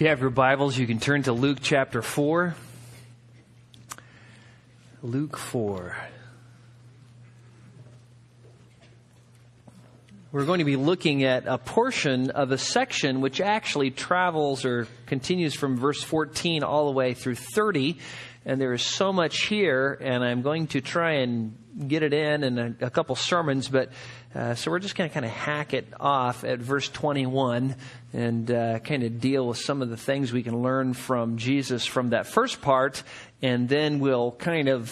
If you have your Bibles, you can turn to Luke chapter 4. Luke 4. We're going to be looking at a portion of a section which actually travels or continues from verse 14 all the way through 30. And there is so much here, and I'm going to try and get it in in a, a couple sermons, but uh, so we're just going to kind of hack it off at verse 21 and uh, kind of deal with some of the things we can learn from Jesus from that first part, and then we'll kind of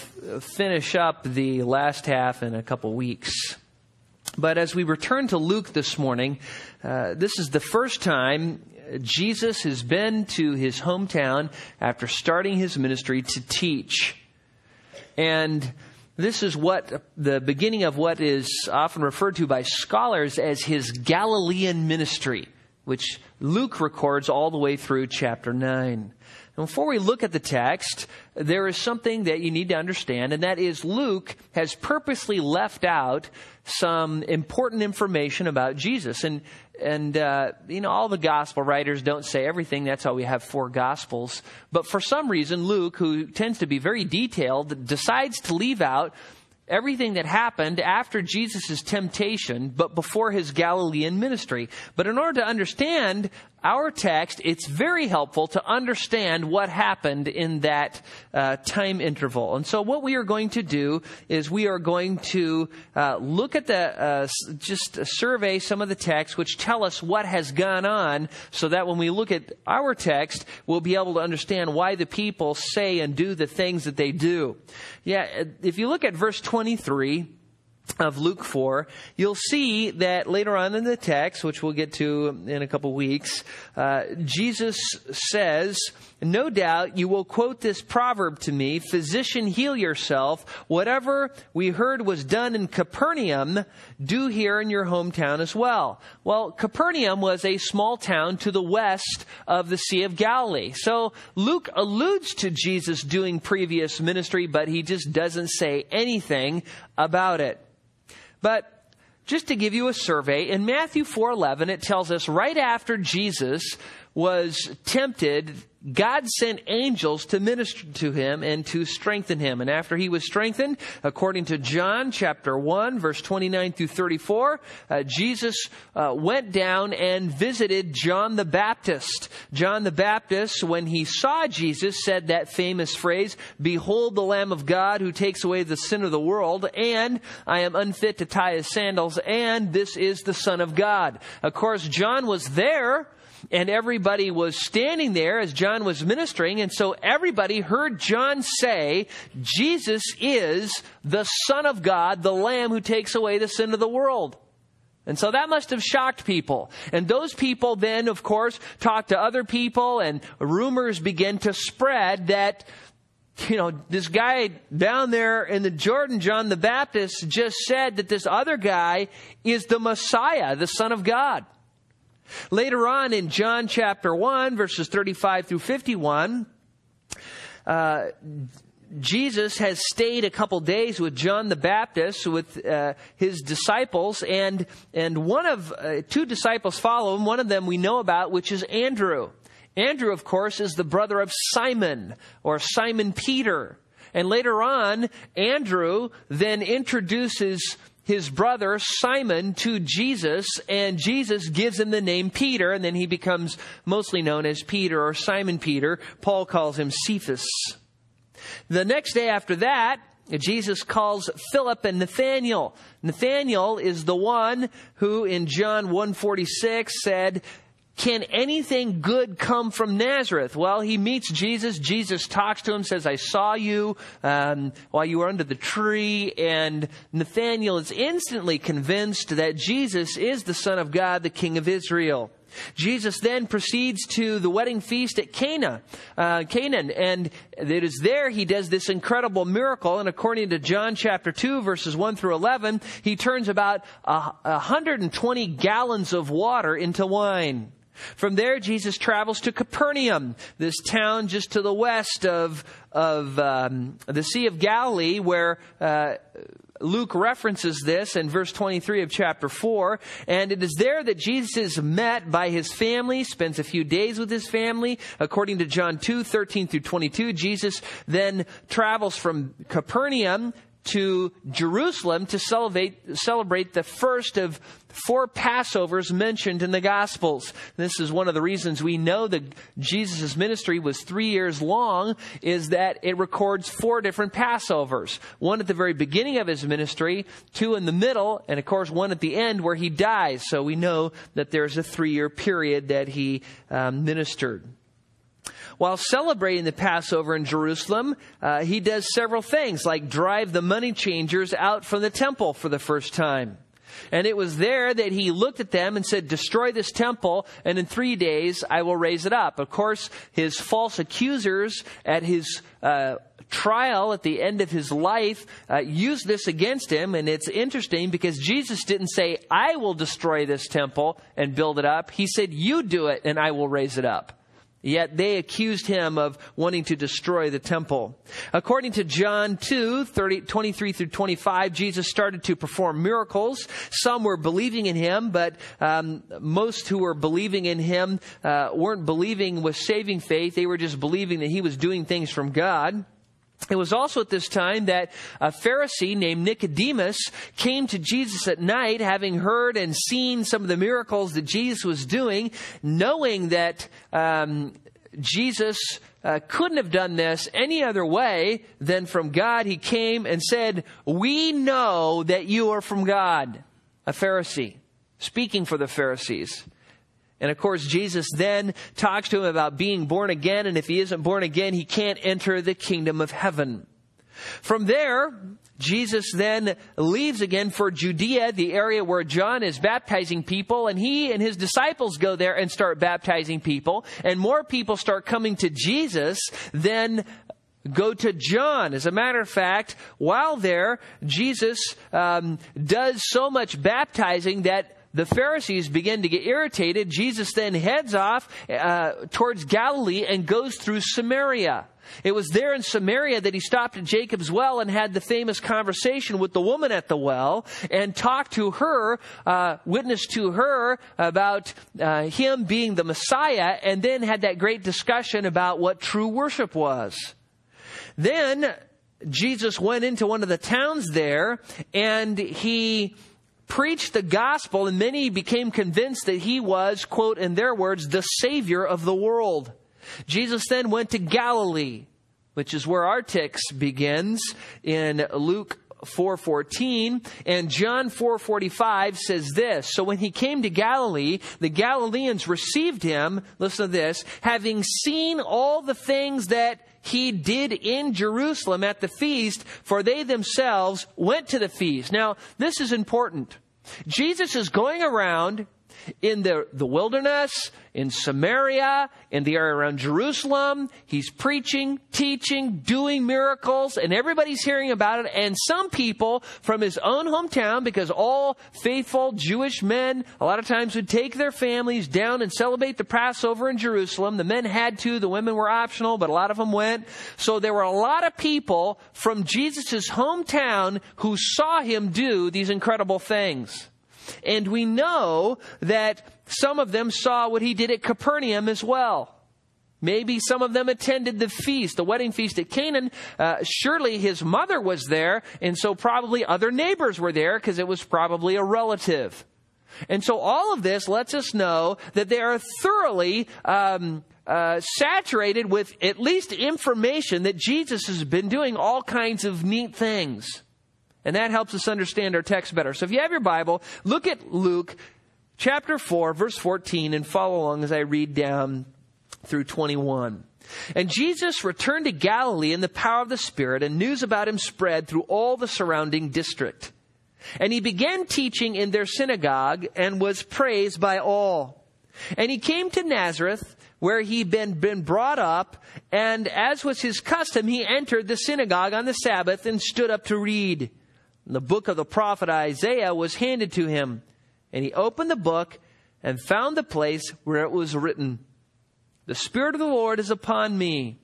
finish up the last half in a couple weeks. But as we return to Luke this morning, uh, this is the first time Jesus has been to his hometown after starting his ministry to teach. And this is what the beginning of what is often referred to by scholars as his Galilean ministry, which Luke records all the way through chapter 9. And before we look at the text, there is something that you need to understand, and that is Luke has purposely left out some important information about Jesus. And, and uh, you know, all the gospel writers don't say everything. That's why we have four gospels. But for some reason, Luke, who tends to be very detailed, decides to leave out everything that happened after Jesus' temptation, but before his Galilean ministry. But in order to understand our text, it's very helpful to understand what happened in that uh, time interval. And so, what we are going to do is we are going to uh, look at the uh, just survey some of the texts which tell us what has gone on, so that when we look at our text, we'll be able to understand why the people say and do the things that they do. Yeah, if you look at verse twenty-three of Luke 4, you'll see that later on in the text, which we'll get to in a couple weeks, uh, Jesus says, No doubt you will quote this proverb to me Physician, heal yourself. Whatever we heard was done in Capernaum, do here in your hometown as well. Well, Capernaum was a small town to the west of the Sea of Galilee. So Luke alludes to Jesus doing previous ministry, but he just doesn't say anything about it. But just to give you a survey, in Matthew 4:11 it tells us right after Jesus was tempted, God sent angels to minister to him and to strengthen him. And after he was strengthened, according to John chapter 1, verse 29 through 34, uh, Jesus uh, went down and visited John the Baptist. John the Baptist, when he saw Jesus, said that famous phrase, Behold the Lamb of God who takes away the sin of the world, and I am unfit to tie his sandals, and this is the Son of God. Of course, John was there and everybody was standing there as John was ministering, and so everybody heard John say, Jesus is the Son of God, the Lamb who takes away the sin of the world. And so that must have shocked people. And those people then, of course, talked to other people, and rumors began to spread that you know, this guy down there in the Jordan, John the Baptist, just said that this other guy is the Messiah, the Son of God. Later on in John chapter 1, verses 35 through 51, uh, Jesus has stayed a couple days with John the Baptist with uh, his disciples, and and one of uh, two disciples follow him. One of them we know about, which is Andrew. Andrew, of course, is the brother of Simon or Simon Peter. And later on, Andrew then introduces his brother Simon to Jesus, and Jesus gives him the name Peter, and then he becomes mostly known as Peter or Simon Peter. Paul calls him Cephas. The next day after that, Jesus calls Philip and Nathaniel. Nathaniel is the one who in John 146 said, can anything good come from Nazareth? Well, he meets Jesus. Jesus talks to him, says, I saw you um, while you were under the tree. And Nathanael is instantly convinced that Jesus is the Son of God, the King of Israel. Jesus then proceeds to the wedding feast at Cana, uh, Canaan, and it is there he does this incredible miracle. And according to John chapter 2, verses 1 through 11, he turns about a 120 gallons of water into wine. From there, Jesus travels to Capernaum, this town just to the west of, of um, the Sea of Galilee, where uh, Luke references this in verse 23 of chapter 4, and it is there that Jesus is met by his family, spends a few days with his family. According to John 2, 13 through 22, Jesus then travels from Capernaum to Jerusalem to celebrate, celebrate the first of four Passovers mentioned in the Gospels. This is one of the reasons we know that Jesus' ministry was three years long, is that it records four different Passovers. One at the very beginning of his ministry, two in the middle, and of course one at the end where he dies. So we know that there's a three year period that he um, ministered. While celebrating the Passover in Jerusalem, uh, he does several things, like drive the money changers out from the temple for the first time. And it was there that he looked at them and said, Destroy this temple, and in three days I will raise it up. Of course, his false accusers at his uh, trial at the end of his life uh, used this against him. And it's interesting because Jesus didn't say, I will destroy this temple and build it up. He said, You do it, and I will raise it up. Yet they accused him of wanting to destroy the temple. According to John 2, 30, 23 through 25, Jesus started to perform miracles. Some were believing in him, but um, most who were believing in him uh, weren't believing with saving faith. They were just believing that he was doing things from God. It was also at this time that a Pharisee named Nicodemus came to Jesus at night, having heard and seen some of the miracles that Jesus was doing, knowing that um, Jesus uh, couldn't have done this any other way than from God. He came and said, We know that you are from God. A Pharisee, speaking for the Pharisees. And of course, Jesus then talks to him about being born again, and if he isn't born again, he can't enter the kingdom of heaven. From there, Jesus then leaves again for Judea, the area where John is baptizing people, and he and his disciples go there and start baptizing people, and more people start coming to Jesus than go to John. As a matter of fact, while there, Jesus um, does so much baptizing that the Pharisees begin to get irritated. Jesus then heads off uh, towards Galilee and goes through Samaria. It was there in Samaria that he stopped at Jacob's well and had the famous conversation with the woman at the well and talked to her, uh, witnessed to her about uh, him being the Messiah, and then had that great discussion about what true worship was. Then Jesus went into one of the towns there and he preached the gospel, and many became convinced that he was, quote, in their words, the Savior of the world. Jesus then went to Galilee, which is where our text begins in Luke 4:14 and John 4:45 says this so when he came to Galilee the Galileans received him listen to this having seen all the things that he did in Jerusalem at the feast, for they themselves went to the feast. Now, this is important. Jesus is going around in the, the wilderness, in Samaria, in the area around Jerusalem. He's preaching, teaching, doing miracles, and everybody's hearing about it. And some people from his own hometown, because all faithful Jewish men a lot of times would take their families down and celebrate the Passover in Jerusalem. The men had to, the women were optional, but a lot of them went. So there were a lot of people from Jesus' hometown who saw him do these incredible things. And we know that some of them saw what he did at Capernaum as well. Maybe some of them attended the feast, the wedding feast at Canaan. Uh, surely his mother was there, and so probably other neighbors were there because it was probably a relative. And so all of this lets us know that they are thoroughly um, uh, saturated with at least information that Jesus has been doing all kinds of neat things. And that helps us understand our text better. So if you have your Bible, look at Luke chapter 4, verse 14, and follow along as I read down through 21. And Jesus returned to Galilee in the power of the Spirit, and news about him spread through all the surrounding district. And he began teaching in their synagogue and was praised by all. And he came to Nazareth, where he'd been, been brought up, and as was his custom, he entered the synagogue on the Sabbath and stood up to read the book of the prophet Isaiah was handed to him. And he opened the book and found the place where it was written, The Spirit of the Lord is upon me,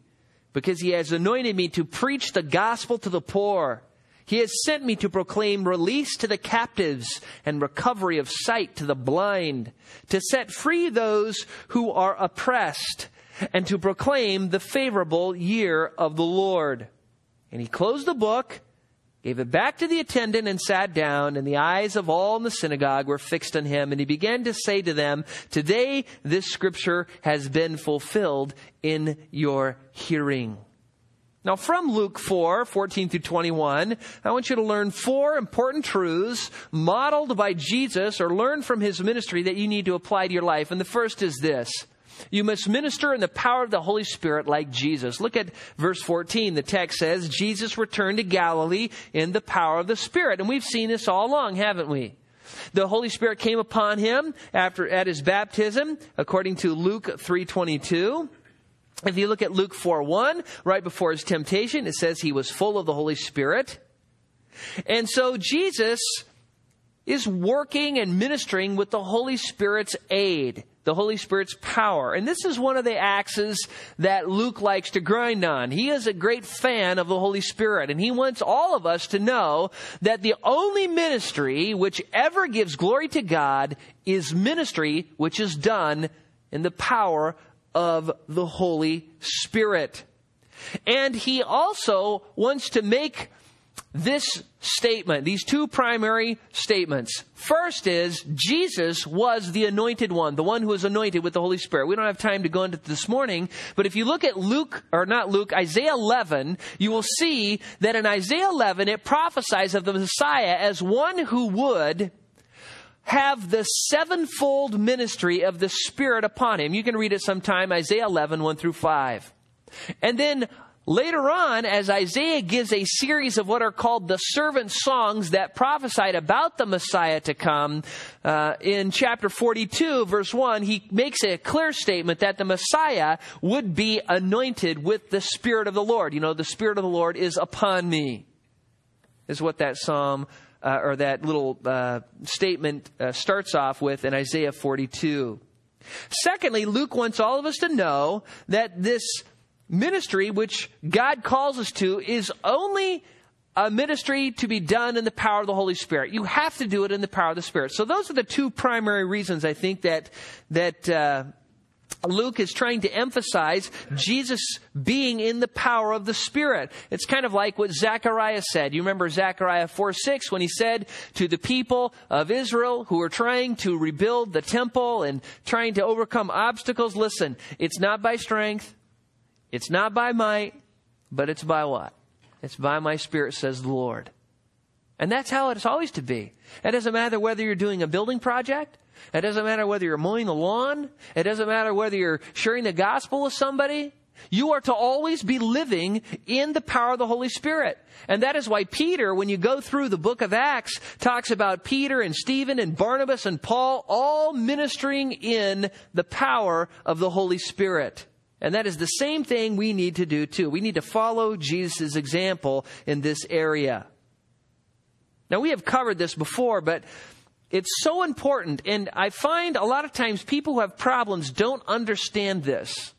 because he has anointed me to preach the gospel to the poor. He has sent me to proclaim release to the captives and recovery of sight to the blind, to set free those who are oppressed, and to proclaim the favorable year of the Lord. And he closed the book, gave it back to the attendant, and sat down, and the eyes of all in the synagogue were fixed on him. And he began to say to them, Today this scripture has been fulfilled in your hearing. Now, from Luke 4, 14 through 21, I want you to learn four important truths modeled by Jesus or learn from his ministry that you need to apply to your life. And the first is this. You must minister in the power of the Holy Spirit like Jesus. Look at verse 14. The text says, Jesus returned to Galilee in the power of the Spirit. And we've seen this all along, haven't we? The Holy Spirit came upon him after, at his baptism, according to Luke 322. If you look at Luke 4 1, right before his temptation, it says he was full of the Holy Spirit. And so Jesus is working and ministering with the Holy Spirit's aid, the Holy Spirit's power. And this is one of the axes that Luke likes to grind on. He is a great fan of the Holy Spirit, and he wants all of us to know that the only ministry which ever gives glory to God is ministry which is done in the power of the Holy Spirit. And he also wants to make this statement, these two primary statements. First is Jesus was the anointed one, the one who was anointed with the Holy Spirit. We don't have time to go into this morning, but if you look at Luke, or not Luke, Isaiah 11, you will see that in Isaiah 11 it prophesies of the Messiah as one who would have the sevenfold ministry of the Spirit upon him. You can read it sometime, Isaiah 11, 1 through 5. And then later on, as Isaiah gives a series of what are called the servant songs that prophesied about the Messiah to come, uh, in chapter 42, verse 1, he makes a clear statement that the Messiah would be anointed with the Spirit of the Lord. You know, the Spirit of the Lord is upon me, is what that psalm uh, or that little uh, statement uh, starts off with in Isaiah 42. Secondly, Luke wants all of us to know that this ministry, which God calls us to, is only a ministry to be done in the power of the Holy Spirit. You have to do it in the power of the Spirit. So those are the two primary reasons I think that that uh, Luke is trying to emphasize Jesus being in the power of the Spirit. It's kind of like what Zechariah said. You remember Zechariah 4 6 when he said to the people of Israel who were trying to rebuild the temple and trying to overcome obstacles, listen, it's not by strength, it's not by might, but it's by what? It's by my Spirit, says the Lord. And that's how it's always to be. It doesn't matter whether you're doing a building project, it doesn't matter whether you're mowing the lawn. It doesn't matter whether you're sharing the gospel with somebody. You are to always be living in the power of the Holy Spirit. And that is why Peter, when you go through the book of Acts, talks about Peter and Stephen and Barnabas and Paul all ministering in the power of the Holy Spirit. And that is the same thing we need to do too. We need to follow Jesus' example in this area. Now we have covered this before, but it's so important, and I find a lot of times people who have problems don't understand this.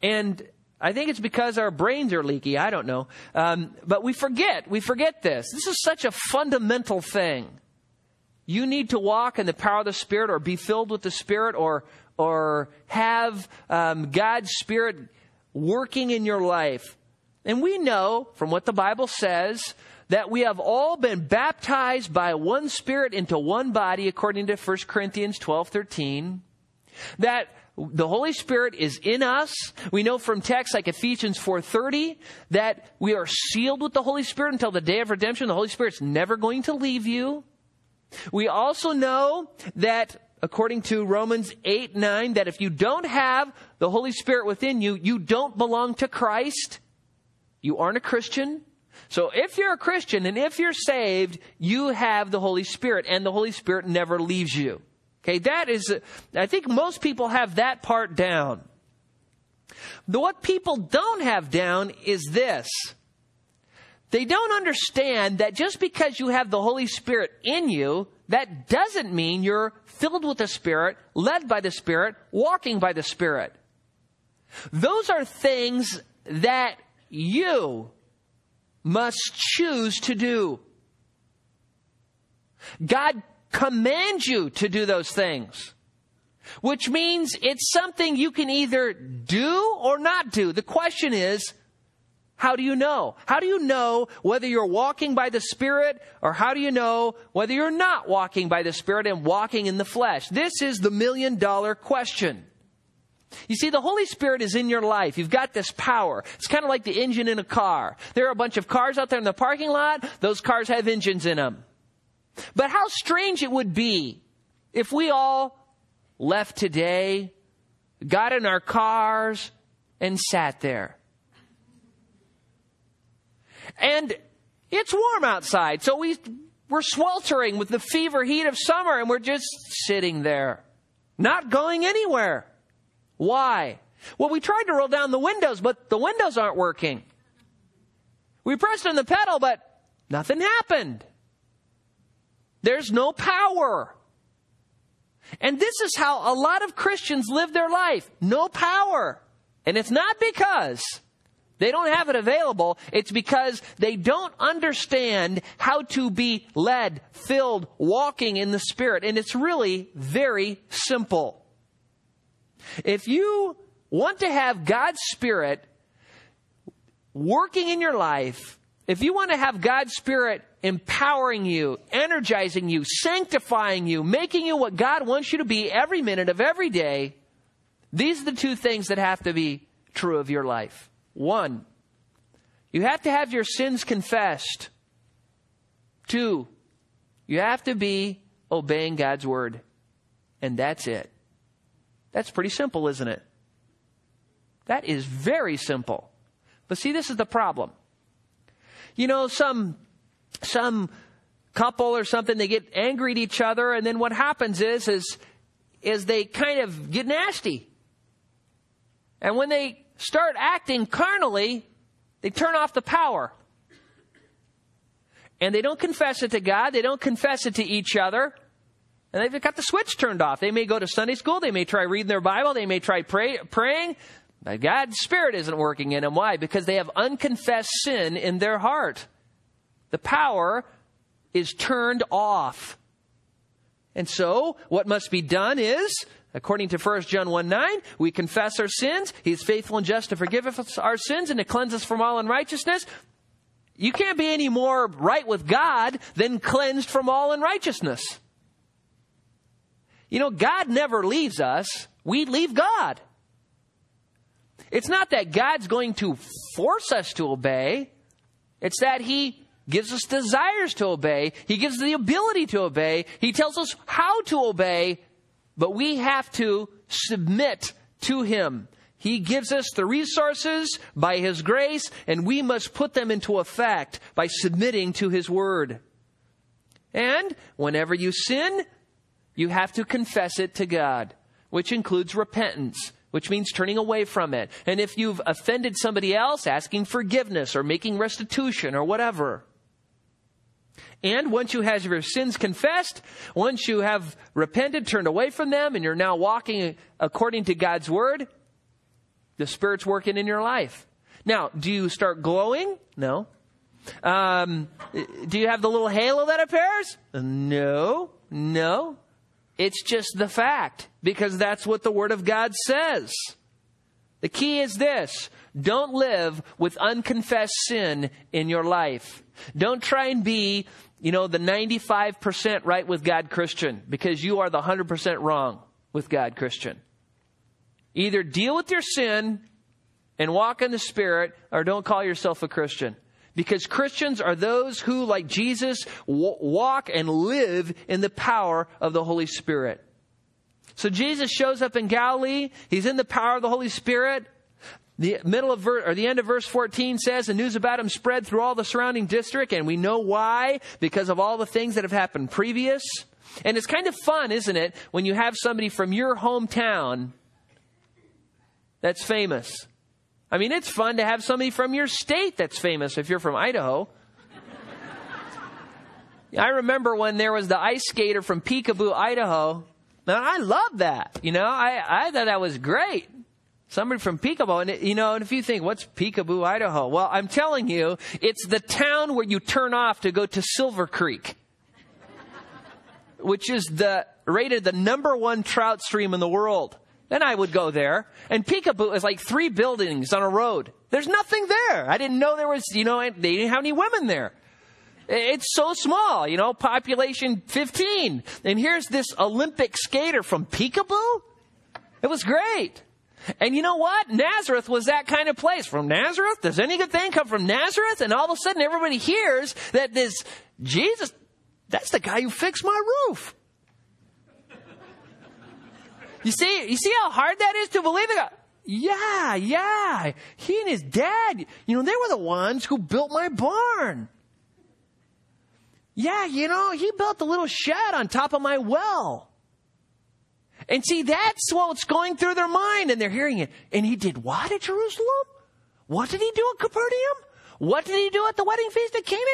And I think it's because our brains are leaky. I don't know. Um, but we forget. We forget this. This is such a fundamental thing. You need to walk in the power of the Spirit or be filled with the Spirit or, or have um, God's Spirit working in your life. And we know from what the Bible says that we have all been baptized by one spirit into one body according to 1 Corinthians 12, 13. That the Holy Spirit is in us. We know from texts like Ephesians 4:30 that we are sealed with the Holy Spirit until the day of redemption. The Holy Spirit's never going to leave you. We also know that according to Romans 8, 9, that if you don't have the Holy Spirit within you, you don't belong to Christ. You aren't a Christian. So if you're a Christian and if you're saved, you have the Holy Spirit and the Holy Spirit never leaves you. Okay, that is, I think most people have that part down. But what people don't have down is this. They don't understand that just because you have the Holy Spirit in you, that doesn't mean you're filled with the Spirit, led by the Spirit, walking by the Spirit. Those are things that you must choose to do. God commands you to do those things, which means it's something you can either do or not do. The question is, how do you know? How do you know whether you're walking by the Spirit or how do you know whether you're not walking by the Spirit and walking in the flesh? This is the million dollar question. You see, the Holy Spirit is in your life. You've got this power. It's kind of like the engine in a car. There are a bunch of cars out there in the parking lot. Those cars have engines in them. But how strange it would be if we all left today, got in our cars, and sat there. And it's warm outside, so we, we're sweltering with the fever heat of summer, and we're just sitting there, not going anywhere. Why? Well, we tried to roll down the windows, but the windows aren't working. We pressed on the pedal, but nothing happened. There's no power. And this is how a lot of Christians live their life. No power. And it's not because they don't have it available. It's because they don't understand how to be led, filled, walking in the Spirit. And it's really very simple. If you want to have God's Spirit working in your life, if you want to have God's Spirit empowering you, energizing you, sanctifying you, making you what God wants you to be every minute of every day, these are the two things that have to be true of your life. One, you have to have your sins confessed. Two, you have to be obeying God's word. And that's it. That's pretty simple, isn't it? That is very simple. But see, this is the problem. You know, some, some couple or something, they get angry at each other, and then what happens is, is, is they kind of get nasty. And when they start acting carnally, they turn off the power. And they don't confess it to God, they don't confess it to each other. And they've got the switch turned off. They may go to Sunday school, they may try reading their Bible, they may try pray, praying, but God's Spirit isn't working in them. Why? Because they have unconfessed sin in their heart. The power is turned off. And so, what must be done is, according to 1 John 1 9, we confess our sins. He is faithful and just to forgive us our sins and to cleanse us from all unrighteousness. You can't be any more right with God than cleansed from all unrighteousness. You know, God never leaves us, we leave God. It's not that God's going to force us to obey. It's that He gives us desires to obey. He gives us the ability to obey. He tells us how to obey, but we have to submit to Him. He gives us the resources by His grace, and we must put them into effect by submitting to His Word. And whenever you sin, you have to confess it to God, which includes repentance which means turning away from it. And if you've offended somebody else, asking forgiveness or making restitution or whatever. And once you have your sins confessed, once you have repented, turned away from them, and you're now walking according to God's word, the Spirit's working in your life. Now, do you start glowing? No. Um, do you have the little halo that appears? No. No. It's just the fact because that's what the Word of God says. The key is this don't live with unconfessed sin in your life. Don't try and be, you know, the 95% right with God Christian because you are the 100% wrong with God Christian. Either deal with your sin and walk in the Spirit or don't call yourself a Christian. Because Christians are those who, like Jesus, w- walk and live in the power of the Holy Spirit. So Jesus shows up in Galilee. He's in the power of the Holy Spirit. The middle of verse, or the end of verse 14 says the news about him spread through all the surrounding district, and we know why, because of all the things that have happened previous. And it's kind of fun, isn't it, when you have somebody from your hometown that's famous. I mean, it's fun to have somebody from your state that's famous if you're from Idaho. I remember when there was the ice skater from Picabo, Idaho. And I loved that. You know, I, I thought that was great. Somebody from Picabo, and you know, and if you think, what's Picabo, Idaho? Well, I'm telling you, it's the town where you turn off to go to Silver Creek, which is the rated the number one trout stream in the world. Then I would go there, and Picabo is like three buildings on a road. There's nothing there. I didn't know there was, you know, they didn't have any women there. It's so small, you know, population 15. And here's this Olympic skater from Picabo. It was great. And you know what? Nazareth was that kind of place. From Nazareth? Does any good thing come from Nazareth? And all of a sudden everybody hears that this Jesus, that's the guy who fixed my roof. You see, you see how hard that is to believe? Yeah, yeah. He and his dad, you know, they were the ones who built my barn. Yeah, you know, he built a little shed on top of my well. And see, that's what's going through their mind, and they're hearing it. And he did what at Jerusalem? What did he do at Capernaum? What did he do at the wedding feast at Canaan?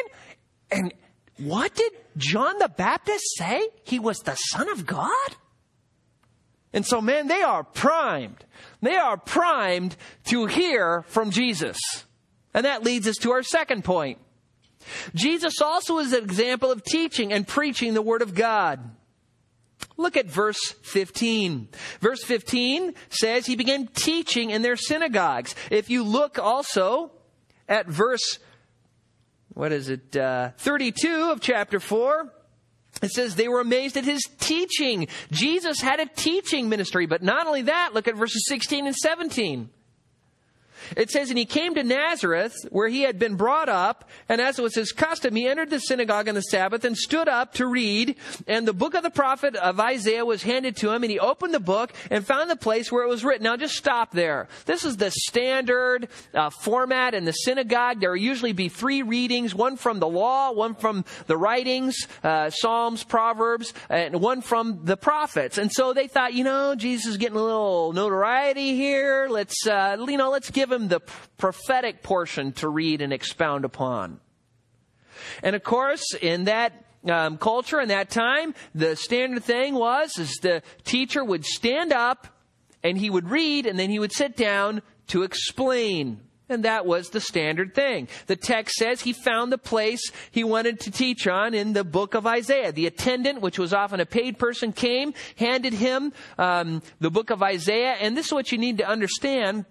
And what did John the Baptist say? He was the Son of God? And so, man, they are primed. They are primed to hear from Jesus. And that leads us to our second point. Jesus also is an example of teaching and preaching the Word of God. Look at verse 15. Verse 15 says he began teaching in their synagogues. If you look also at verse, what is it, uh, 32 of chapter 4, it says they were amazed at his teaching. Jesus had a teaching ministry, but not only that, look at verses 16 and 17. It says, And he came to Nazareth, where he had been brought up, and as it was his custom, he entered the synagogue on the Sabbath and stood up to read. And the book of the prophet of Isaiah was handed to him, and he opened the book and found the place where it was written. Now just stop there. This is the standard uh, format in the synagogue. There will usually be three readings, one from the law, one from the writings, uh, Psalms, Proverbs, and one from the prophets. And so they thought, you know, Jesus is getting a little notoriety here. Let's, uh, you know, let's give him the prophetic portion to read and expound upon. And of course, in that um, culture in that time, the standard thing was is the teacher would stand up and he would read and then he would sit down to explain. And that was the standard thing. The text says he found the place he wanted to teach on in the book of Isaiah. The attendant, which was often a paid person, came, handed him um, the book of Isaiah. And this is what you need to understand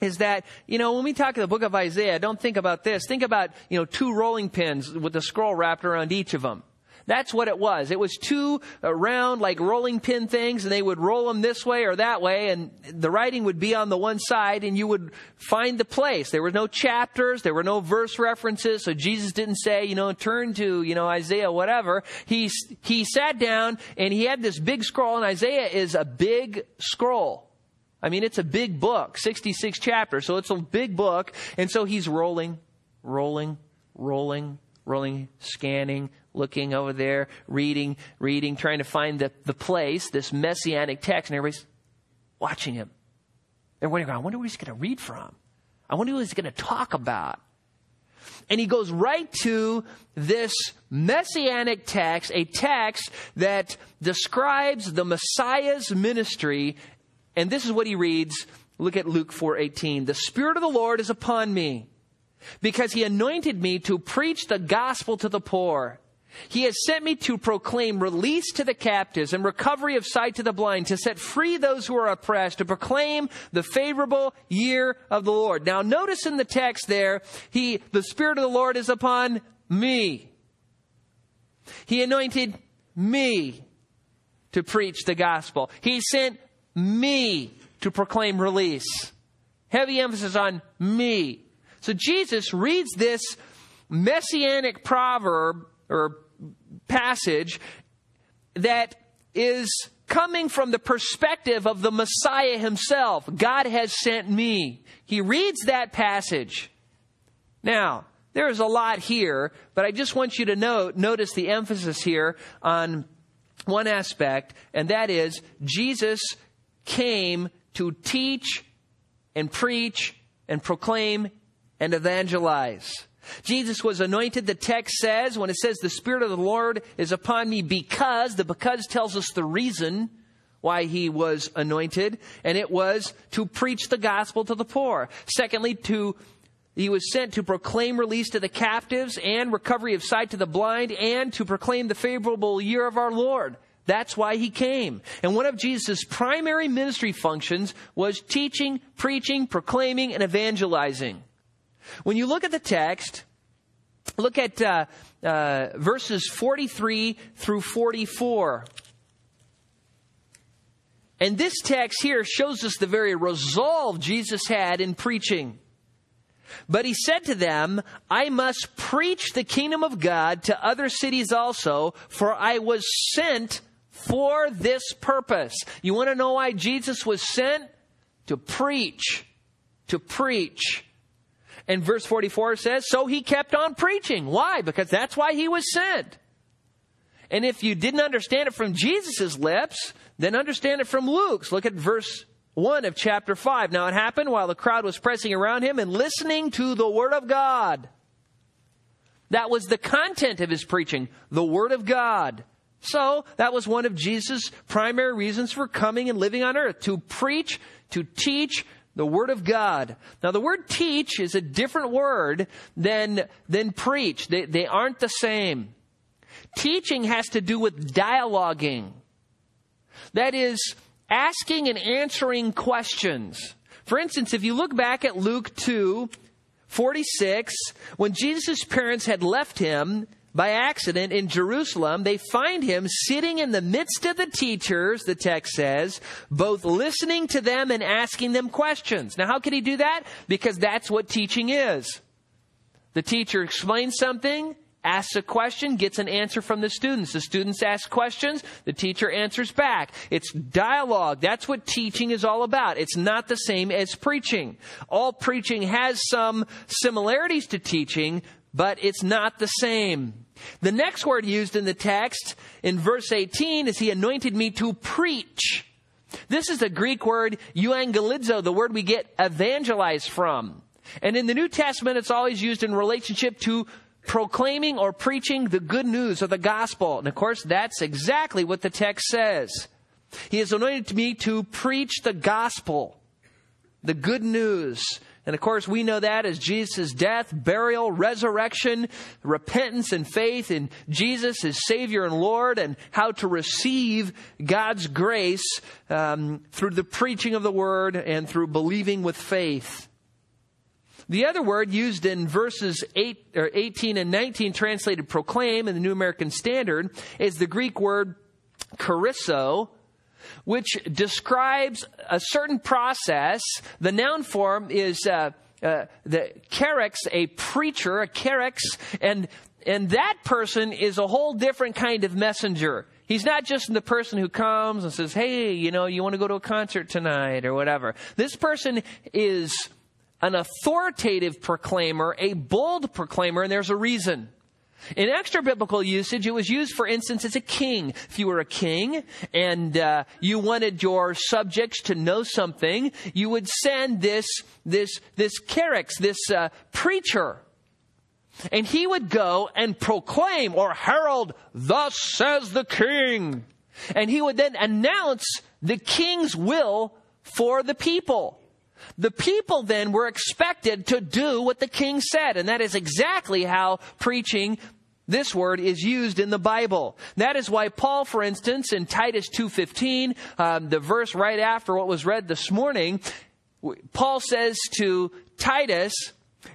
is that, you know, when we talk of the book of Isaiah, don't think about this. Think about, you know, two rolling pins with the scroll wrapped around each of them. That's what it was. It was two round, like rolling pin things, and they would roll them this way or that way, and the writing would be on the one side, and you would find the place. There were no chapters, there were no verse references, so Jesus didn't say, you know, turn to, you know, Isaiah, whatever. He, he sat down, and he had this big scroll, and Isaiah is a big scroll. I mean, it's a big book, 66 chapters, so it's a big book. And so he's rolling, rolling, rolling, rolling, scanning, looking over there, reading, reading, trying to find the, the place, this messianic text, and everybody's watching him. They're wondering, I wonder what he's going to read from. I wonder what he's going to talk about. And he goes right to this messianic text, a text that describes the Messiah's ministry and this is what he reads. Look at Luke 4:18. The spirit of the Lord is upon me because he anointed me to preach the gospel to the poor. He has sent me to proclaim release to the captives and recovery of sight to the blind, to set free those who are oppressed, to proclaim the favorable year of the Lord. Now notice in the text there, he, the Spirit of the Lord is upon me. He anointed me to preach the gospel. He sent me to proclaim release. Heavy emphasis on me. So Jesus reads this messianic proverb or passage that is coming from the perspective of the Messiah himself. God has sent me. He reads that passage. Now, there's a lot here, but I just want you to note, notice the emphasis here on one aspect, and that is Jesus came to teach and preach and proclaim and evangelize. Jesus was anointed, the text says, when it says the Spirit of the Lord is upon me because, the because tells us the reason why he was anointed, and it was to preach the gospel to the poor. Secondly, to he was sent to proclaim release to the captives and recovery of sight to the blind and to proclaim the favorable year of our Lord. That's why he came. And one of Jesus' primary ministry functions was teaching, preaching, proclaiming, and evangelizing. When you look at the text, look at uh, uh, verses 43 through 44. And this text here shows us the very resolve Jesus had in preaching. But he said to them, I must preach the kingdom of God to other cities also, for I was sent for this purpose. You want to know why Jesus was sent? To preach. To preach. And verse 44 says, So he kept on preaching. Why? Because that's why he was sent. And if you didn't understand it from Jesus' lips, then understand it from Luke's. Look at verse 1 of chapter 5. Now it happened while the crowd was pressing around him and listening to the Word of God. That was the content of his preaching, the Word of God. So that was one of Jesus' primary reasons for coming and living on earth, to preach, to teach the Word of God. Now the word teach is a different word than, than preach. They, they aren't the same. Teaching has to do with dialoguing. That is, asking and answering questions. For instance, if you look back at Luke 2, 46, when Jesus' parents had left him by accident in Jerusalem, they find him sitting in the midst of the teachers, the text says, both listening to them and asking them questions. Now, how could he do that? Because that's what teaching is. The teacher explains something, asks a question, gets an answer from the students. The students ask questions, the teacher answers back. It's dialogue. That's what teaching is all about. It's not the same as preaching. All preaching has some similarities to teaching, but it's not the same. The next word used in the text in verse 18 is he anointed me to preach. This is the Greek word euangelizo, the word we get evangelize from. And in the New Testament, it's always used in relationship to proclaiming or preaching the good news of the gospel. And of course, that's exactly what the text says. He has anointed me to preach the gospel, the good news. And of course, we know that as Jesus' death, burial, resurrection, repentance, and faith in Jesus as Savior and Lord, and how to receive God's grace um, through the preaching of the Word and through believing with faith. The other word used in verses 8, or 18 and 19, translated proclaim in the New American Standard, is the Greek word kerusso, which describes a certain process. The noun form is uh, uh, the kerux, a preacher, a kerux, and and that person is a whole different kind of messenger. He's not just the person who comes and says, "Hey, you know, you want to go to a concert tonight or whatever." This person is an authoritative proclaimer, a bold proclaimer, and there's a reason. In extra biblical usage, it was used, for instance, as a king. If you were a king and uh, you wanted your subjects to know something, you would send this this this kerux, this uh, preacher, and he would go and proclaim or herald, "Thus says the king," and he would then announce the king's will for the people. The people then were expected to do what the king said, and that is exactly how preaching this word is used in the Bible. That is why Paul, for instance, in Titus 2.15, um, the verse right after what was read this morning, Paul says to Titus,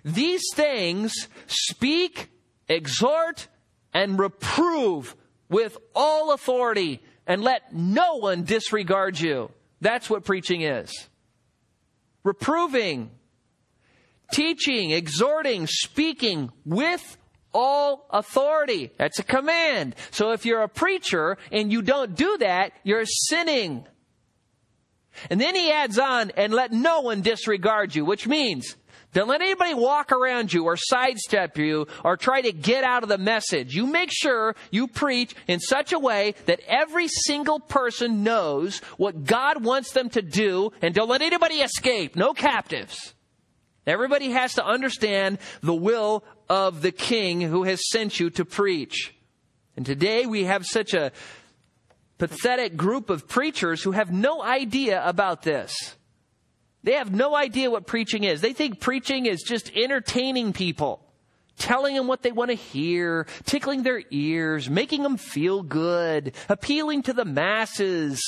these things speak, exhort, and reprove with all authority, and let no one disregard you. That's what preaching is reproving, teaching, exhorting, speaking with all authority. That's a command. So if you're a preacher and you don't do that, you're sinning. And then he adds on, and let no one disregard you, which means don't let anybody walk around you or sidestep you or try to get out of the message. You make sure you preach in such a way that every single person knows what God wants them to do and don't let anybody escape. No captives. Everybody has to understand the will of the king who has sent you to preach. And today we have such a pathetic group of preachers who have no idea about this. They have no idea what preaching is. They think preaching is just entertaining people, telling them what they want to hear, tickling their ears, making them feel good, appealing to the masses.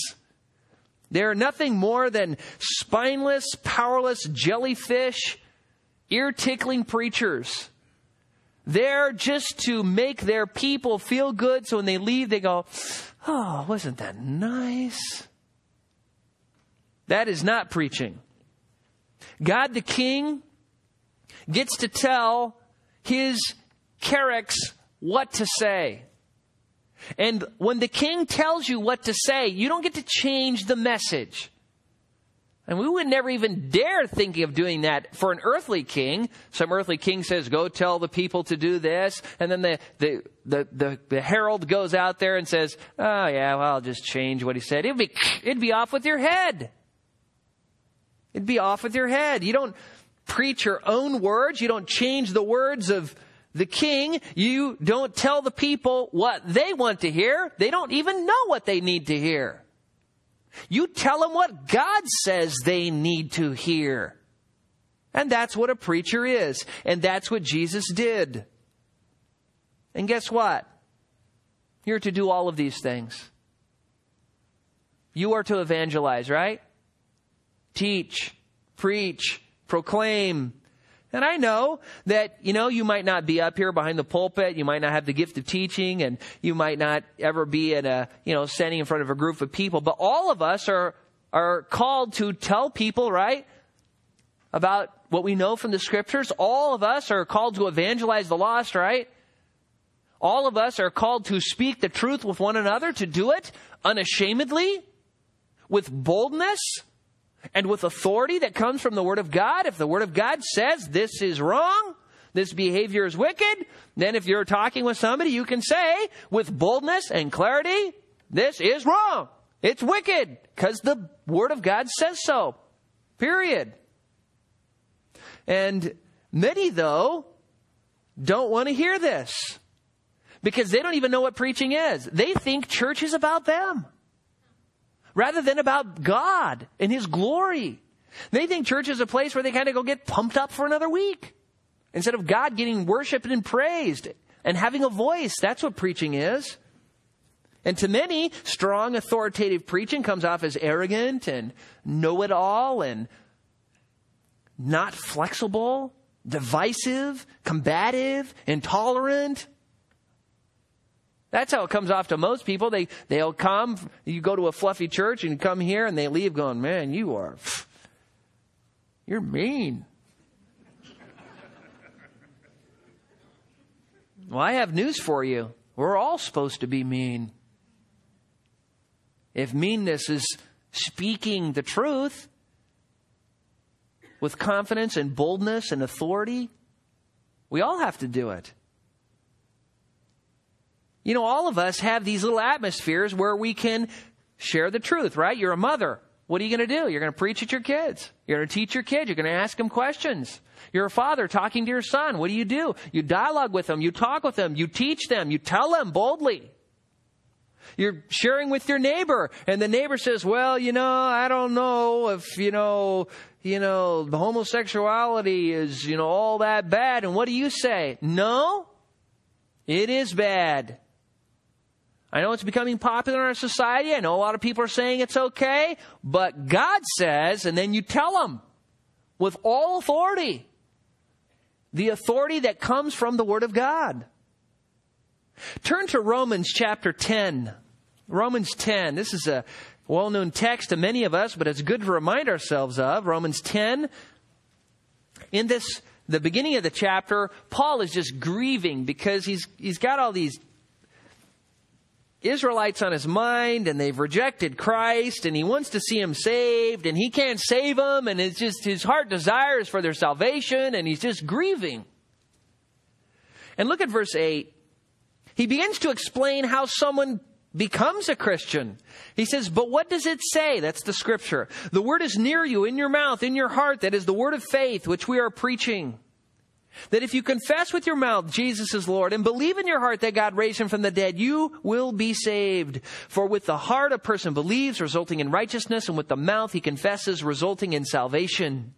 They're nothing more than spineless, powerless jellyfish, ear tickling preachers. They're just to make their people feel good so when they leave, they go, Oh, wasn't that nice? That is not preaching. God the King gets to tell his kerux what to say. And when the king tells you what to say, you don't get to change the message. And we would never even dare think of doing that for an earthly king. Some earthly king says, go tell the people to do this. And then the, the, the, the, the herald goes out there and says, oh yeah, well, I'll just change what he said. It'd be, it'd be off with your head. It'd be off with your head. You don't preach your own words. You don't change the words of the king. You don't tell the people what they want to hear. They don't even know what they need to hear. You tell them what God says they need to hear. And that's what a preacher is. And that's what Jesus did. And guess what? You're to do all of these things. You are to evangelize, right? Teach, preach, proclaim, and I know that, you know, you might not be up here behind the pulpit. You might not have the gift of teaching and you might not ever be in a, you know, standing in front of a group of people. But all of us are, are called to tell people, right? About what we know from the scriptures. All of us are called to evangelize the lost, right? All of us are called to speak the truth with one another, to do it unashamedly, with boldness, and with authority that comes from the Word of God. If the Word of God says this is wrong, this behavior is wicked, then if you're talking with somebody, you can say with boldness and clarity, this is wrong. It's wicked because the Word of God says so. Period. And many, though, don't want to hear this because they don't even know what preaching is. They think church is about them rather than about God and His glory. They think church is a place where they kind of go get pumped up for another week instead of God getting worshiped and praised and having a voice. That's what preaching is. And to many, strong authoritative preaching comes off as arrogant and know it all and not flexible, divisive, combative, intolerant. That's how it comes off to most people. They, they'll come, you go to a fluffy church and you come here and they leave going, man, you are, you're mean. well, I have news for you. We're all supposed to be mean. If meanness is speaking the truth with confidence and boldness and authority, we all have to do it. You know, all of us have these little atmospheres where we can share the truth, right? You're a mother. What are you going to do? You're going to preach at your kids. You're going to teach your kids. You're going to ask them questions. You're a father talking to your son. What do you do? You dialogue with them. You talk with them. You teach them. You tell them boldly. You're sharing with your neighbor and the neighbor says, well, you know, I don't know if, you know, you know, homosexuality is, you know, all that bad. And what do you say? No, it is bad. I know it's becoming popular in our society. I know a lot of people are saying it's okay, but God says, and then you tell them with all authority, the authority that comes from the Word of God. Turn to Romans chapter 10. Romans 10. This is a well known text to many of us, but it's good to remind ourselves of. Romans 10. In this, the beginning of the chapter, Paul is just grieving because he's, he's got all these Israelites on his mind and they've rejected Christ and he wants to see them saved and he can't save them and it's just his heart desires for their salvation and he's just grieving. And look at verse 8. He begins to explain how someone becomes a Christian. He says, but what does it say? That's the scripture. The word is near you, in your mouth, in your heart. That is the word of faith which we are preaching. That if you confess with your mouth Jesus is Lord and believe in your heart that God raised him from the dead, you will be saved. For with the heart a person believes, resulting in righteousness, and with the mouth he confesses, resulting in salvation.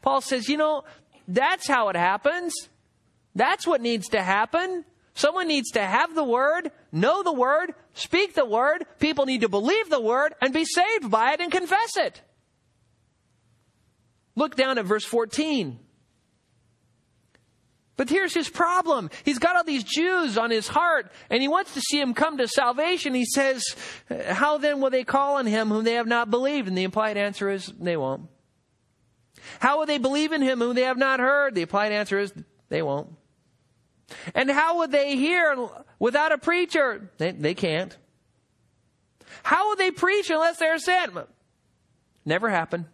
Paul says, you know, that's how it happens. That's what needs to happen. Someone needs to have the word, know the word, speak the word. People need to believe the word and be saved by it and confess it. Look down at verse 14. But here's his problem. He's got all these Jews on his heart, and he wants to see him come to salvation. He says, How then will they call on him whom they have not believed? And the implied answer is, They won't. How will they believe in him whom they have not heard? The implied answer is, They won't. And how would they hear without a preacher? They, they can't. How will they preach unless they're sent? Never happened.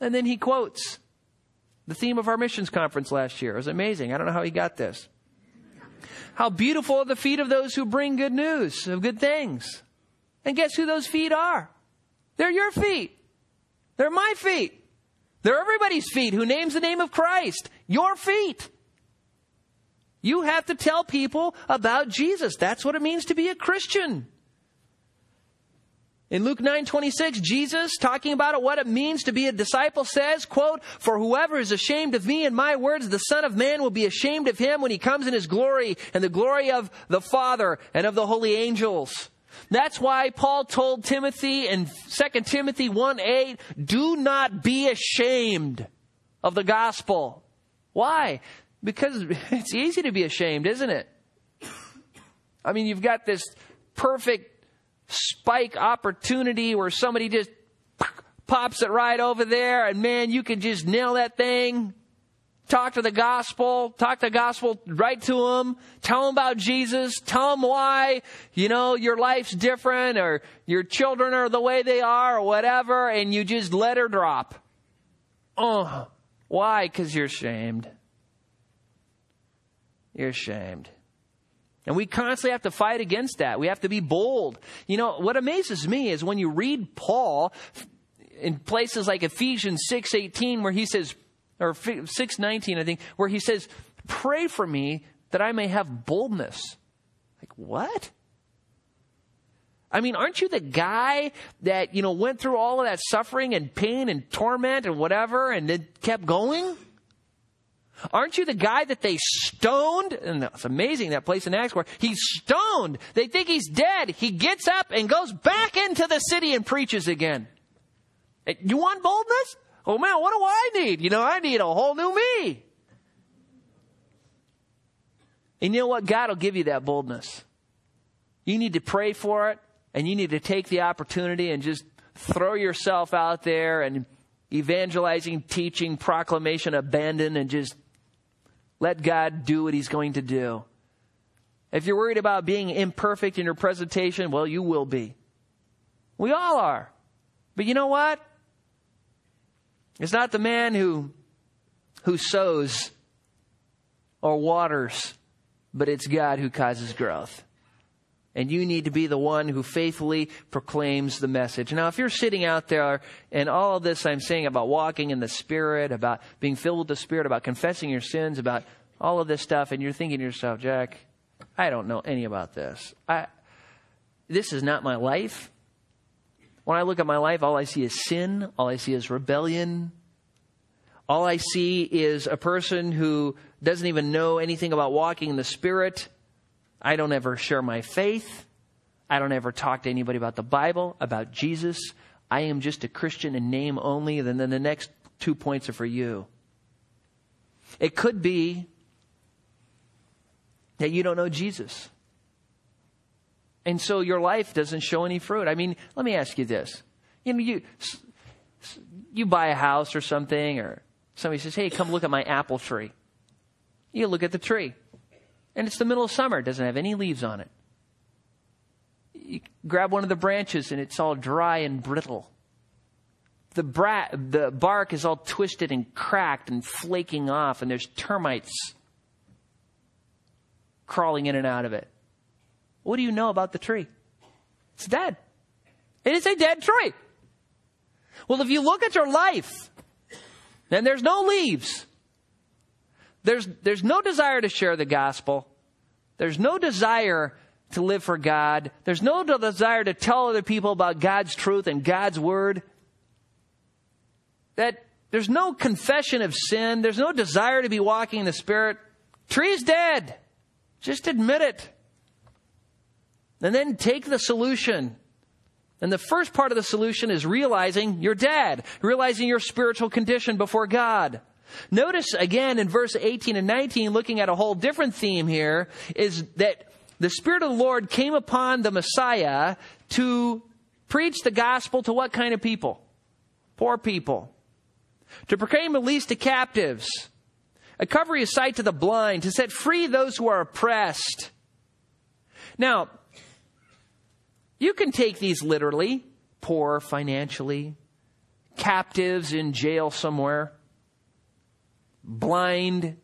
And then he quotes the theme of our missions conference last year. It was amazing. I don't know how he got this. How beautiful are the feet of those who bring good news of good things. And guess who those feet are? They're your feet. They're my feet. They're everybody's feet who names the name of Christ. Your feet. You have to tell people about Jesus. That's what it means to be a Christian. In Luke 9:26, Jesus talking about what it means to be a disciple says, quote, "For whoever is ashamed of me and my words, the Son of Man will be ashamed of him when he comes in his glory and the glory of the Father and of the holy angels." That's why Paul told Timothy in 2 Timothy 1:8, "Do not be ashamed of the gospel." Why? Because it's easy to be ashamed, isn't it? I mean, you've got this perfect spike opportunity where somebody just pops it right over there, and man, you can just nail that thing. Talk to the gospel, talk the gospel right to them, tell them about Jesus, tell them why, you know, your life's different or your children are the way they are or whatever, and you just let her drop. Oh, why? Because you're ashamed. You're ashamed. And we constantly have to fight against that. We have to be bold. You know, what amazes me is when you read Paul in places like Ephesians 6:18 where he says or 6:19 I think where he says, "Pray for me that I may have boldness." Like, what? I mean, aren't you the guy that, you know, went through all of that suffering and pain and torment and whatever and then kept going? Aren't you the guy that they stoned? And it's amazing that place in Acts where he's stoned. They think he's dead. He gets up and goes back into the city and preaches again. You want boldness? Oh man, what do I need? You know, I need a whole new me. And you know what? God will give you that boldness. You need to pray for it and you need to take the opportunity and just throw yourself out there and evangelizing, teaching, proclamation, abandon and just let God do what He's going to do. If you're worried about being imperfect in your presentation, well, you will be. We all are. But you know what? It's not the man who, who sows or waters, but it's God who causes growth. And you need to be the one who faithfully proclaims the message. Now, if you're sitting out there and all of this I'm saying about walking in the Spirit, about being filled with the Spirit, about confessing your sins, about all of this stuff, and you're thinking to yourself, Jack, I don't know any about this. I, this is not my life. When I look at my life, all I see is sin. All I see is rebellion. All I see is a person who doesn't even know anything about walking in the Spirit I don't ever share my faith. I don't ever talk to anybody about the Bible, about Jesus. I am just a Christian in name only. And then the next two points are for you. It could be that you don't know Jesus. And so your life doesn't show any fruit. I mean, let me ask you this. You know, you, you buy a house or something, or somebody says, hey, come look at my apple tree. You look at the tree. And it's the middle of summer, it doesn't have any leaves on it. You grab one of the branches and it's all dry and brittle. The, bra- the bark is all twisted and cracked and flaking off, and there's termites crawling in and out of it. What do you know about the tree? It's dead. It is a dead tree. Well, if you look at your life, then there's no leaves, There's, there's no desire to share the gospel. There's no desire to live for God. There's no desire to tell other people about God's truth and God's word. That there's no confession of sin. There's no desire to be walking in the Spirit. Tree's dead. Just admit it. And then take the solution. And the first part of the solution is realizing you're dead, realizing your spiritual condition before God. Notice again in verse 18 and 19, looking at a whole different theme here, is that the Spirit of the Lord came upon the Messiah to preach the gospel to what kind of people? Poor people. To proclaim release to captives, a recovery of sight to the blind, to set free those who are oppressed. Now, you can take these literally poor financially, captives in jail somewhere, blind,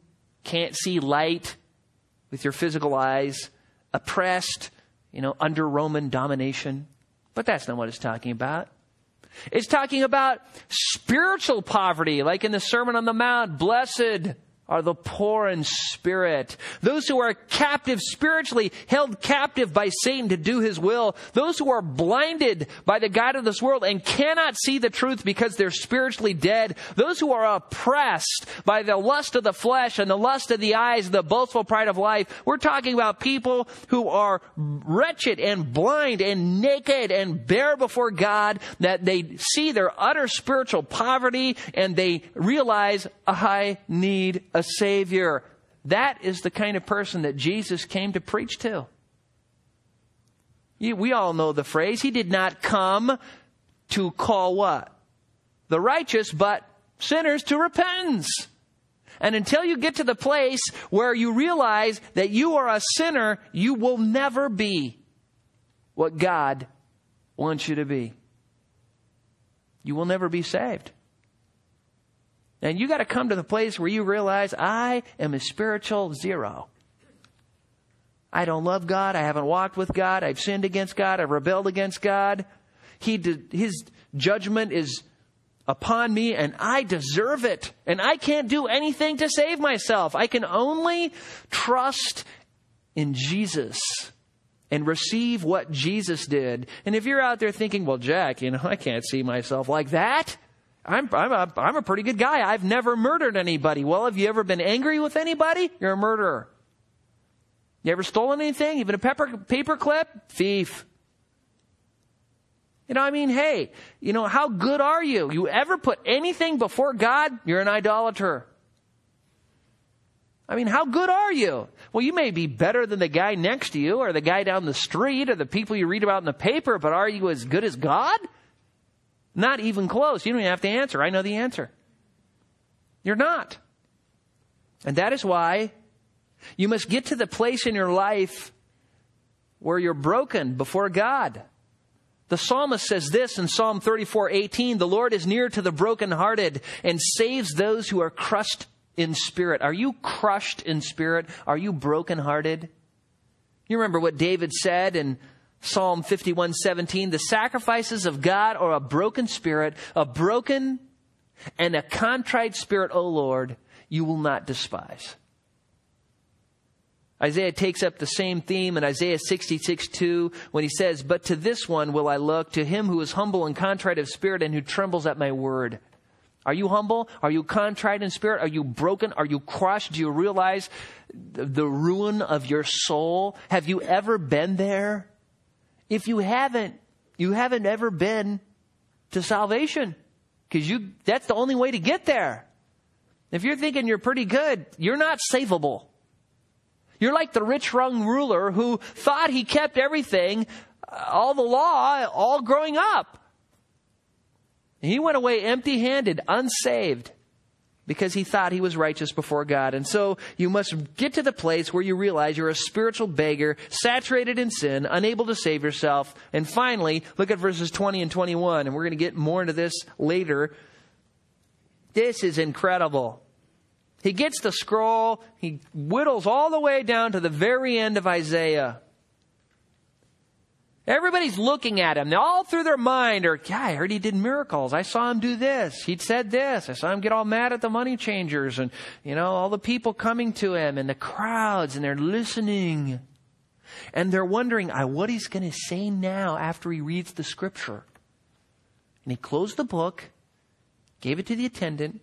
can't see light with your physical eyes, oppressed, you know, under Roman domination. But that's not what it's talking about. It's talking about spiritual poverty, like in the Sermon on the Mount. Blessed are the poor in spirit. Those who are captive spiritually, held captive by Satan to do his will. Those who are blinded by the God of this world and cannot see the truth because they're spiritually dead. Those who are oppressed by the lust of the flesh and the lust of the eyes and the boastful pride of life. We're talking about people who are wretched and blind and naked and bare before God that they see their utter spiritual poverty and they realize I need a a Savior. That is the kind of person that Jesus came to preach to. We all know the phrase. He did not come to call what? The righteous, but sinners to repentance. And until you get to the place where you realize that you are a sinner, you will never be what God wants you to be. You will never be saved. And you got to come to the place where you realize I am a spiritual zero. I don't love God. I haven't walked with God. I've sinned against God. I've rebelled against God. He his judgment is upon me and I deserve it. And I can't do anything to save myself. I can only trust in Jesus and receive what Jesus did. And if you're out there thinking, well, Jack, you know, I can't see myself like that. I'm, I'm, a, I'm a pretty good guy. I've never murdered anybody. Well, have you ever been angry with anybody? You're a murderer. You ever stolen anything? Even a pepper, paper clip? Thief. You know, I mean, hey, you know, how good are you? You ever put anything before God? You're an idolater. I mean, how good are you? Well, you may be better than the guy next to you or the guy down the street or the people you read about in the paper, but are you as good as God? Not even close. You don't even have to answer. I know the answer. You're not. And that is why you must get to the place in your life where you're broken before God. The psalmist says this in Psalm 34 18 The Lord is near to the brokenhearted and saves those who are crushed in spirit. Are you crushed in spirit? Are you brokenhearted? You remember what David said in Psalm 51:17, the sacrifices of God are a broken spirit, a broken and a contrite spirit, O Lord, you will not despise. Isaiah takes up the same theme in Isaiah 66 2 when he says, But to this one will I look, to him who is humble and contrite of spirit and who trembles at my word. Are you humble? Are you contrite in spirit? Are you broken? Are you crushed? Do you realize the ruin of your soul? Have you ever been there? If you haven't, you haven't ever been to salvation. Cause you, that's the only way to get there. If you're thinking you're pretty good, you're not savable. You're like the rich young ruler who thought he kept everything, uh, all the law, all growing up. He went away empty handed, unsaved because he thought he was righteous before God. And so you must get to the place where you realize you're a spiritual beggar, saturated in sin, unable to save yourself. And finally, look at verses 20 and 21, and we're going to get more into this later. This is incredible. He gets the scroll, he whittles all the way down to the very end of Isaiah. Everybody's looking at him. All through their mind or, yeah, I heard he did miracles. I saw him do this. He said this. I saw him get all mad at the money changers and, you know, all the people coming to him and the crowds and they're listening. And they're wondering what he's going to say now after he reads the scripture. And he closed the book, gave it to the attendant,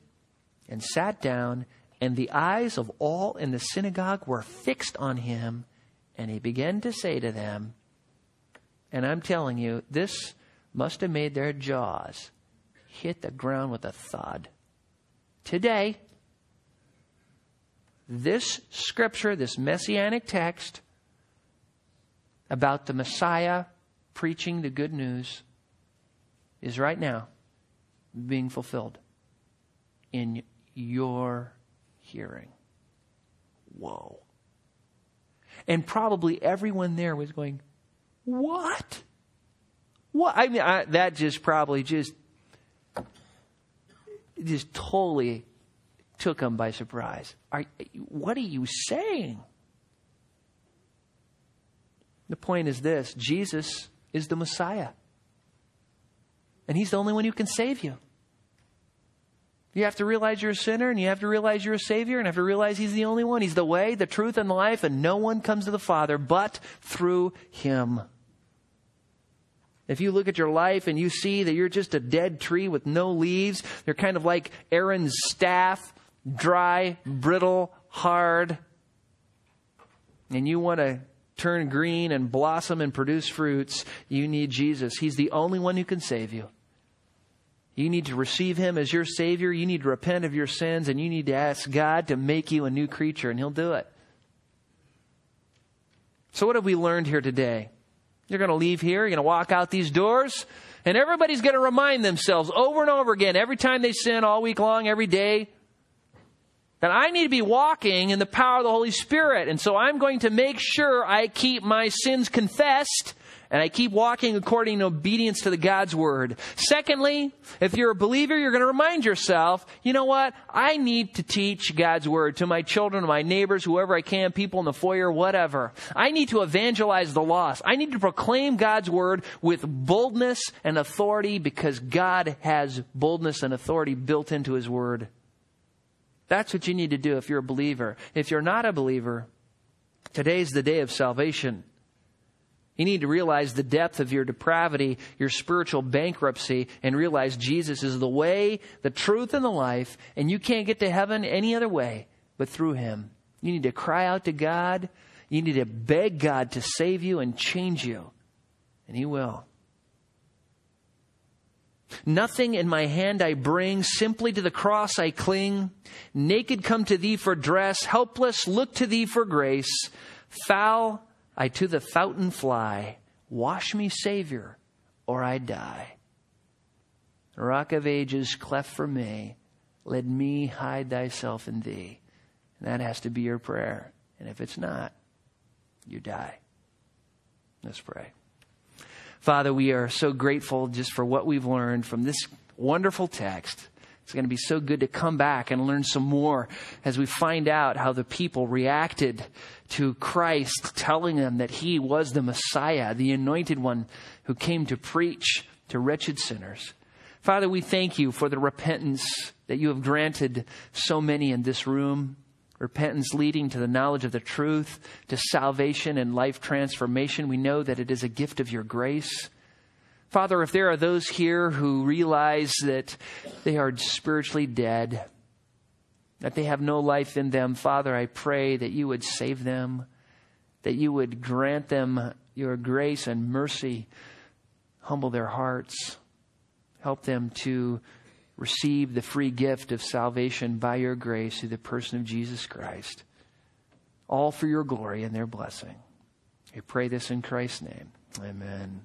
and sat down, and the eyes of all in the synagogue were fixed on him, and he began to say to them, and I'm telling you, this must have made their jaws hit the ground with a thud. Today, this scripture, this messianic text about the Messiah preaching the good news is right now being fulfilled in your hearing. Whoa. And probably everyone there was going, what? What? I mean, I, that just probably just, just totally took them by surprise. Are, what are you saying? The point is this Jesus is the Messiah. And He's the only one who can save you. You have to realize you're a sinner and you have to realize you're a Savior and you have to realize He's the only one. He's the way, the truth, and the life, and no one comes to the Father but through Him. If you look at your life and you see that you're just a dead tree with no leaves, they're kind of like Aaron's staff, dry, brittle, hard, and you want to turn green and blossom and produce fruits, you need Jesus. He's the only one who can save you. You need to receive Him as your Savior. You need to repent of your sins and you need to ask God to make you a new creature, and He'll do it. So, what have we learned here today? You're going to leave here, you're going to walk out these doors, and everybody's going to remind themselves over and over again, every time they sin, all week long, every day, that I need to be walking in the power of the Holy Spirit. And so I'm going to make sure I keep my sins confessed and I keep walking according to obedience to the God's word. Secondly, if you're a believer, you're going to remind yourself, you know what? I need to teach God's word to my children, to my neighbors, whoever I can, people in the foyer, whatever. I need to evangelize the lost. I need to proclaim God's word with boldness and authority because God has boldness and authority built into his word. That's what you need to do if you're a believer. If you're not a believer, today's the day of salvation. You need to realize the depth of your depravity, your spiritual bankruptcy, and realize Jesus is the way, the truth, and the life, and you can't get to heaven any other way but through Him. You need to cry out to God. You need to beg God to save you and change you, and He will. Nothing in my hand I bring, simply to the cross I cling. Naked come to thee for dress, helpless look to thee for grace. Foul I to the fountain fly. Wash me, Savior, or I die. Rock of ages, cleft for me, let me hide thyself in thee. And that has to be your prayer. And if it's not, you die. Let's pray. Father, we are so grateful just for what we've learned from this wonderful text. It's going to be so good to come back and learn some more as we find out how the people reacted to Christ telling them that he was the Messiah, the anointed one who came to preach to wretched sinners. Father, we thank you for the repentance that you have granted so many in this room. Repentance leading to the knowledge of the truth, to salvation and life transformation. We know that it is a gift of your grace. Father, if there are those here who realize that they are spiritually dead, that they have no life in them, Father, I pray that you would save them, that you would grant them your grace and mercy, humble their hearts, help them to receive the free gift of salvation by your grace through the person of Jesus Christ. All for your glory and their blessing. I pray this in Christ's name. Amen.